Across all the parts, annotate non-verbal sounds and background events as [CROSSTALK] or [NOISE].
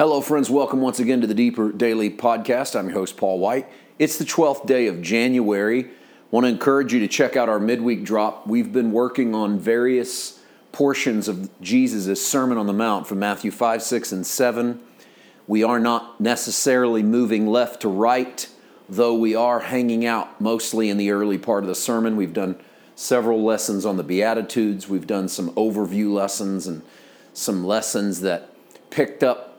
Hello, friends. Welcome once again to the Deeper Daily Podcast. I'm your host, Paul White. It's the 12th day of January. Want to encourage you to check out our midweek drop. We've been working on various portions of Jesus' Sermon on the Mount from Matthew 5, 6, and 7. We are not necessarily moving left to right, though we are hanging out mostly in the early part of the sermon. We've done several lessons on the Beatitudes, we've done some overview lessons and some lessons that picked up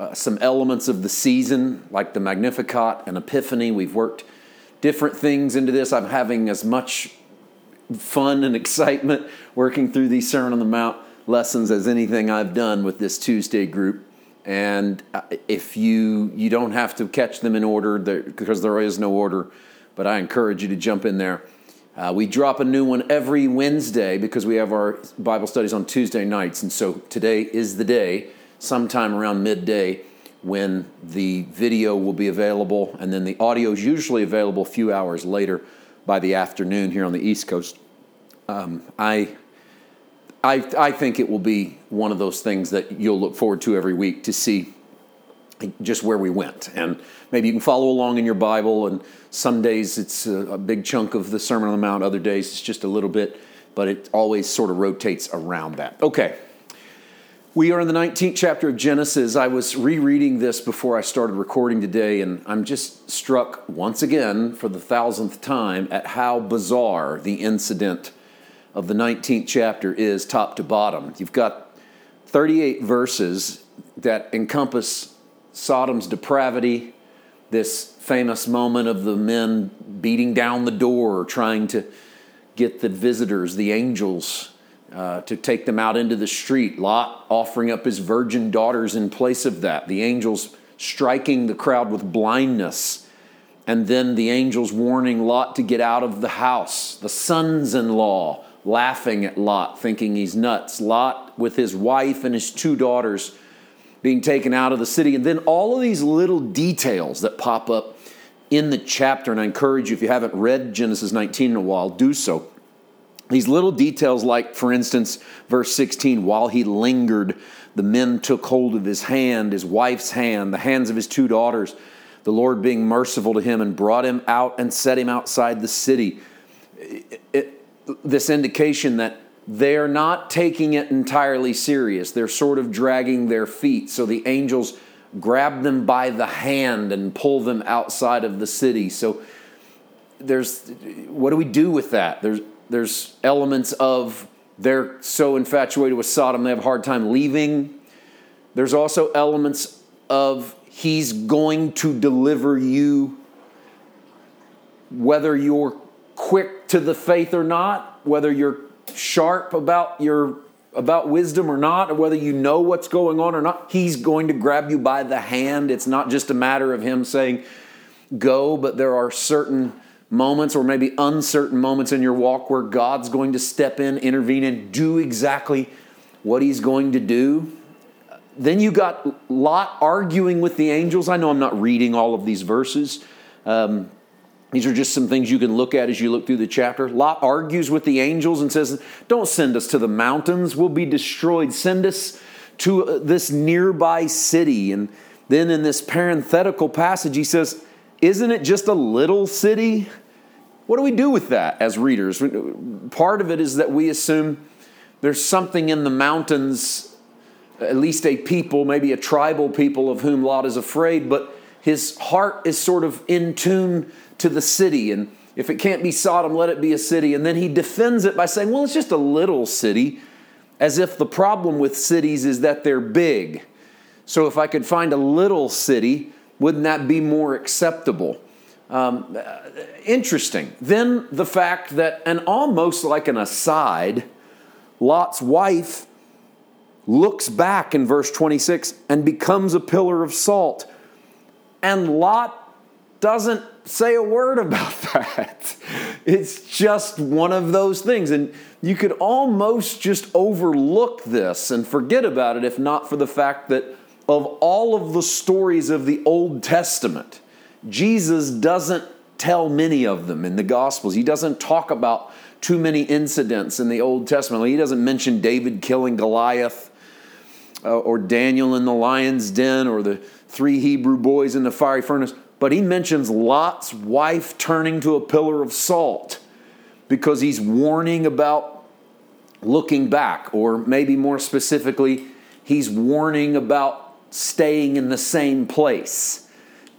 uh, some elements of the season, like the Magnificat and Epiphany. We've worked different things into this. I'm having as much fun and [LAUGHS] excitement working through these Sermon on the Mount lessons as anything I've done with this Tuesday group. And uh, if you you don't have to catch them in order because there is no order, but I encourage you to jump in there. Uh, we drop a new one every Wednesday because we have our Bible studies on Tuesday nights, and so today is the day sometime around midday when the video will be available, and then the audio is usually available a few hours later by the afternoon here on the East Coast. Um, I, I, I think it will be one of those things that you'll look forward to every week to see just where we went. And maybe you can follow along in your Bible, and some days it's a, a big chunk of the Sermon on the Mount, other days it's just a little bit, but it always sort of rotates around that. Okay, we are in the 19th chapter of Genesis. I was rereading this before I started recording today, and I'm just struck once again for the thousandth time at how bizarre the incident of the 19th chapter is top to bottom. You've got 38 verses that encompass Sodom's depravity, this famous moment of the men beating down the door, trying to get the visitors, the angels, uh, to take them out into the street. Lot offering up his virgin daughters in place of that. The angels striking the crowd with blindness. And then the angels warning Lot to get out of the house. The sons in law laughing at Lot, thinking he's nuts. Lot with his wife and his two daughters being taken out of the city. And then all of these little details that pop up in the chapter. And I encourage you, if you haven't read Genesis 19 in a while, do so. These little details, like, for instance, verse 16, while he lingered, the men took hold of his hand, his wife's hand, the hands of his two daughters, the Lord being merciful to him and brought him out and set him outside the city. It, it, this indication that they're not taking it entirely serious. They're sort of dragging their feet. So the angels grab them by the hand and pull them outside of the city. So there's what do we do with that? There's there's elements of they're so infatuated with Sodom they have a hard time leaving. There's also elements of he's going to deliver you whether you're quick to the faith or not, whether you're sharp about your about wisdom or not, or whether you know what's going on or not, he's going to grab you by the hand. It's not just a matter of him saying, go, but there are certain moments or maybe uncertain moments in your walk where God's going to step in, intervene, and do exactly what He's going to do. Then you got Lot arguing with the angels. I know I'm not reading all of these verses. Um, these are just some things you can look at as you look through the chapter. Lot argues with the angels and says, Don't send us to the mountains, we'll be destroyed. Send us to uh, this nearby city. And then in this parenthetical passage, he says, Isn't it just a little city? What do we do with that as readers? Part of it is that we assume there's something in the mountains, at least a people, maybe a tribal people of whom Lot is afraid, but his heart is sort of in tune to the city. And if it can't be Sodom, let it be a city. And then he defends it by saying, well, it's just a little city, as if the problem with cities is that they're big. So if I could find a little city, wouldn't that be more acceptable? Um, interesting. Then the fact that, and almost like an aside, Lot's wife looks back in verse 26 and becomes a pillar of salt. And Lot doesn't say a word about [LAUGHS] that. It's just one of those things. And you could almost just overlook this and forget about it if not for the fact that of all of the stories of the Old Testament, Jesus doesn't tell many of them in the Gospels. He doesn't talk about too many incidents in the Old Testament. He doesn't mention David killing Goliath. uh, or Daniel in the lion's den or the three Hebrew boys in the fiery furnace, but he mentions Lot's wife turning to a pillar of salt because he's warning about looking back, or maybe more specifically, he's warning about staying in the same place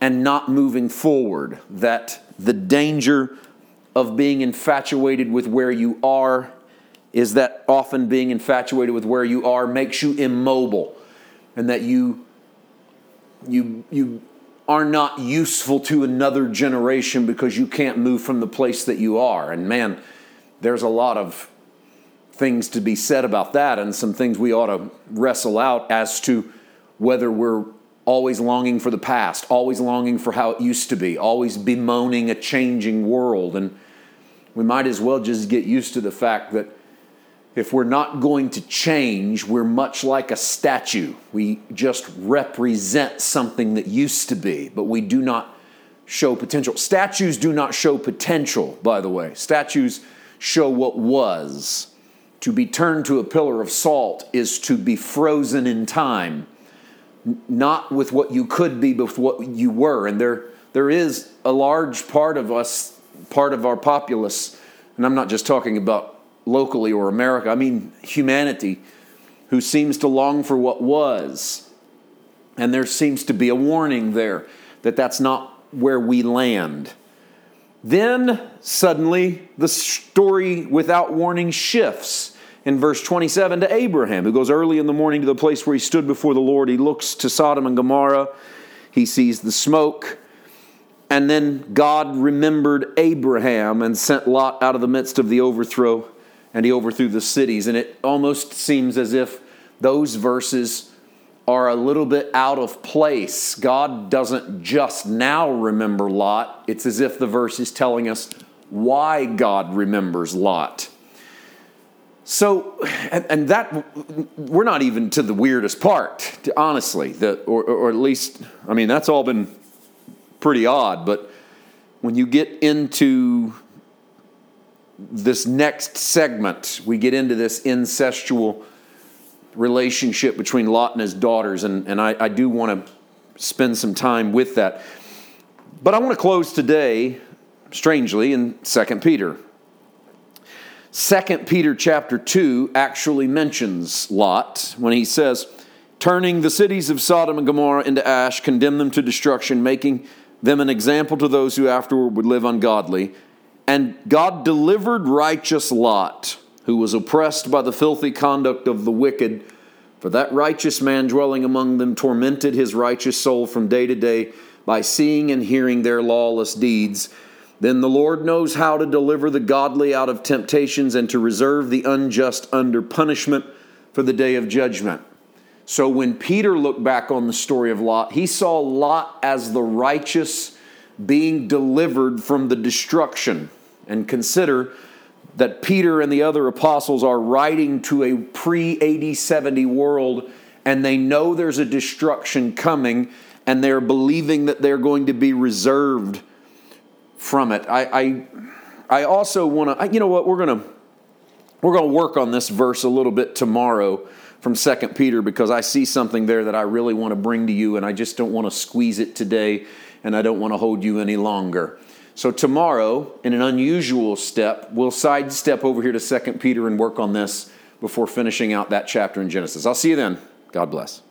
and not moving forward. That the danger of being infatuated with where you are is that often being infatuated with where you are makes you immobile and that you you you are not useful to another generation because you can't move from the place that you are and man there's a lot of things to be said about that and some things we ought to wrestle out as to whether we're always longing for the past always longing for how it used to be always bemoaning a changing world and we might as well just get used to the fact that if we're not going to change, we're much like a statue. We just represent something that used to be, but we do not show potential. Statues do not show potential, by the way. Statues show what was. To be turned to a pillar of salt is to be frozen in time, not with what you could be, but what you were. And there, there is a large part of us, part of our populace, and I'm not just talking about locally or America, I mean humanity, who seems to long for what was. And there seems to be a warning there that that's not where we land. Then suddenly the story without warning shifts in verse 27 to Abraham, who goes early in the morning to the place where he stood before the Lord. He looks to Sodom and Gomorrah, he sees the smoke. And then God remembered Abraham and sent Lot out of the midst of the overthrow and he overthrew the cities. And it almost seems as if those verses are a little bit out of place. God doesn't just now remember Lot, it's as if the verse is telling us why God remembers Lot. So, and, that, we're not even to the weirdest part, honestly, the, or, or at least, I mean, that's all been pretty odd, but when you get into this next segment, we get into this incestual relationship between Lot and his daughters, and, and I, I do want to spend some time with that. But I want to close today, strangely, in Second Peter. 2 Peter chapter 2 actually mentions Lot when he says, Turning the cities of Sodom and Gomorrah into ash, condemn them to destruction, making them an example to those who afterward would live ungodly. And God delivered righteous Lot, who was oppressed by the filthy conduct of the wicked. For that righteous man dwelling among them tormented his righteous soul from day to day by seeing and hearing their lawless deeds. Then the Lord knows how to deliver the godly out of temptations and to reserve the unjust under punishment for the day of judgment. So when Peter looked back on the story of Lot, he saw Lot as the righteous being delivered from the destruction and consider that Peter and the other apostles are writing to a pre AD 70 world and they know there's a destruction coming and they're believing that they're going to be reserved from it. I, I, I also want to, you know what, we're going to. We're going to work on this verse a little bit tomorrow from 2 Peter because I see something there that I really want to bring to you and I just don't want to squeeze it today and I don't want to hold you any longer. So tomorrow, in an unusual step, we'll sidestep over here to 2 Peter and work on this before finishing out that chapter in Genesis. I'll see you then. God bless.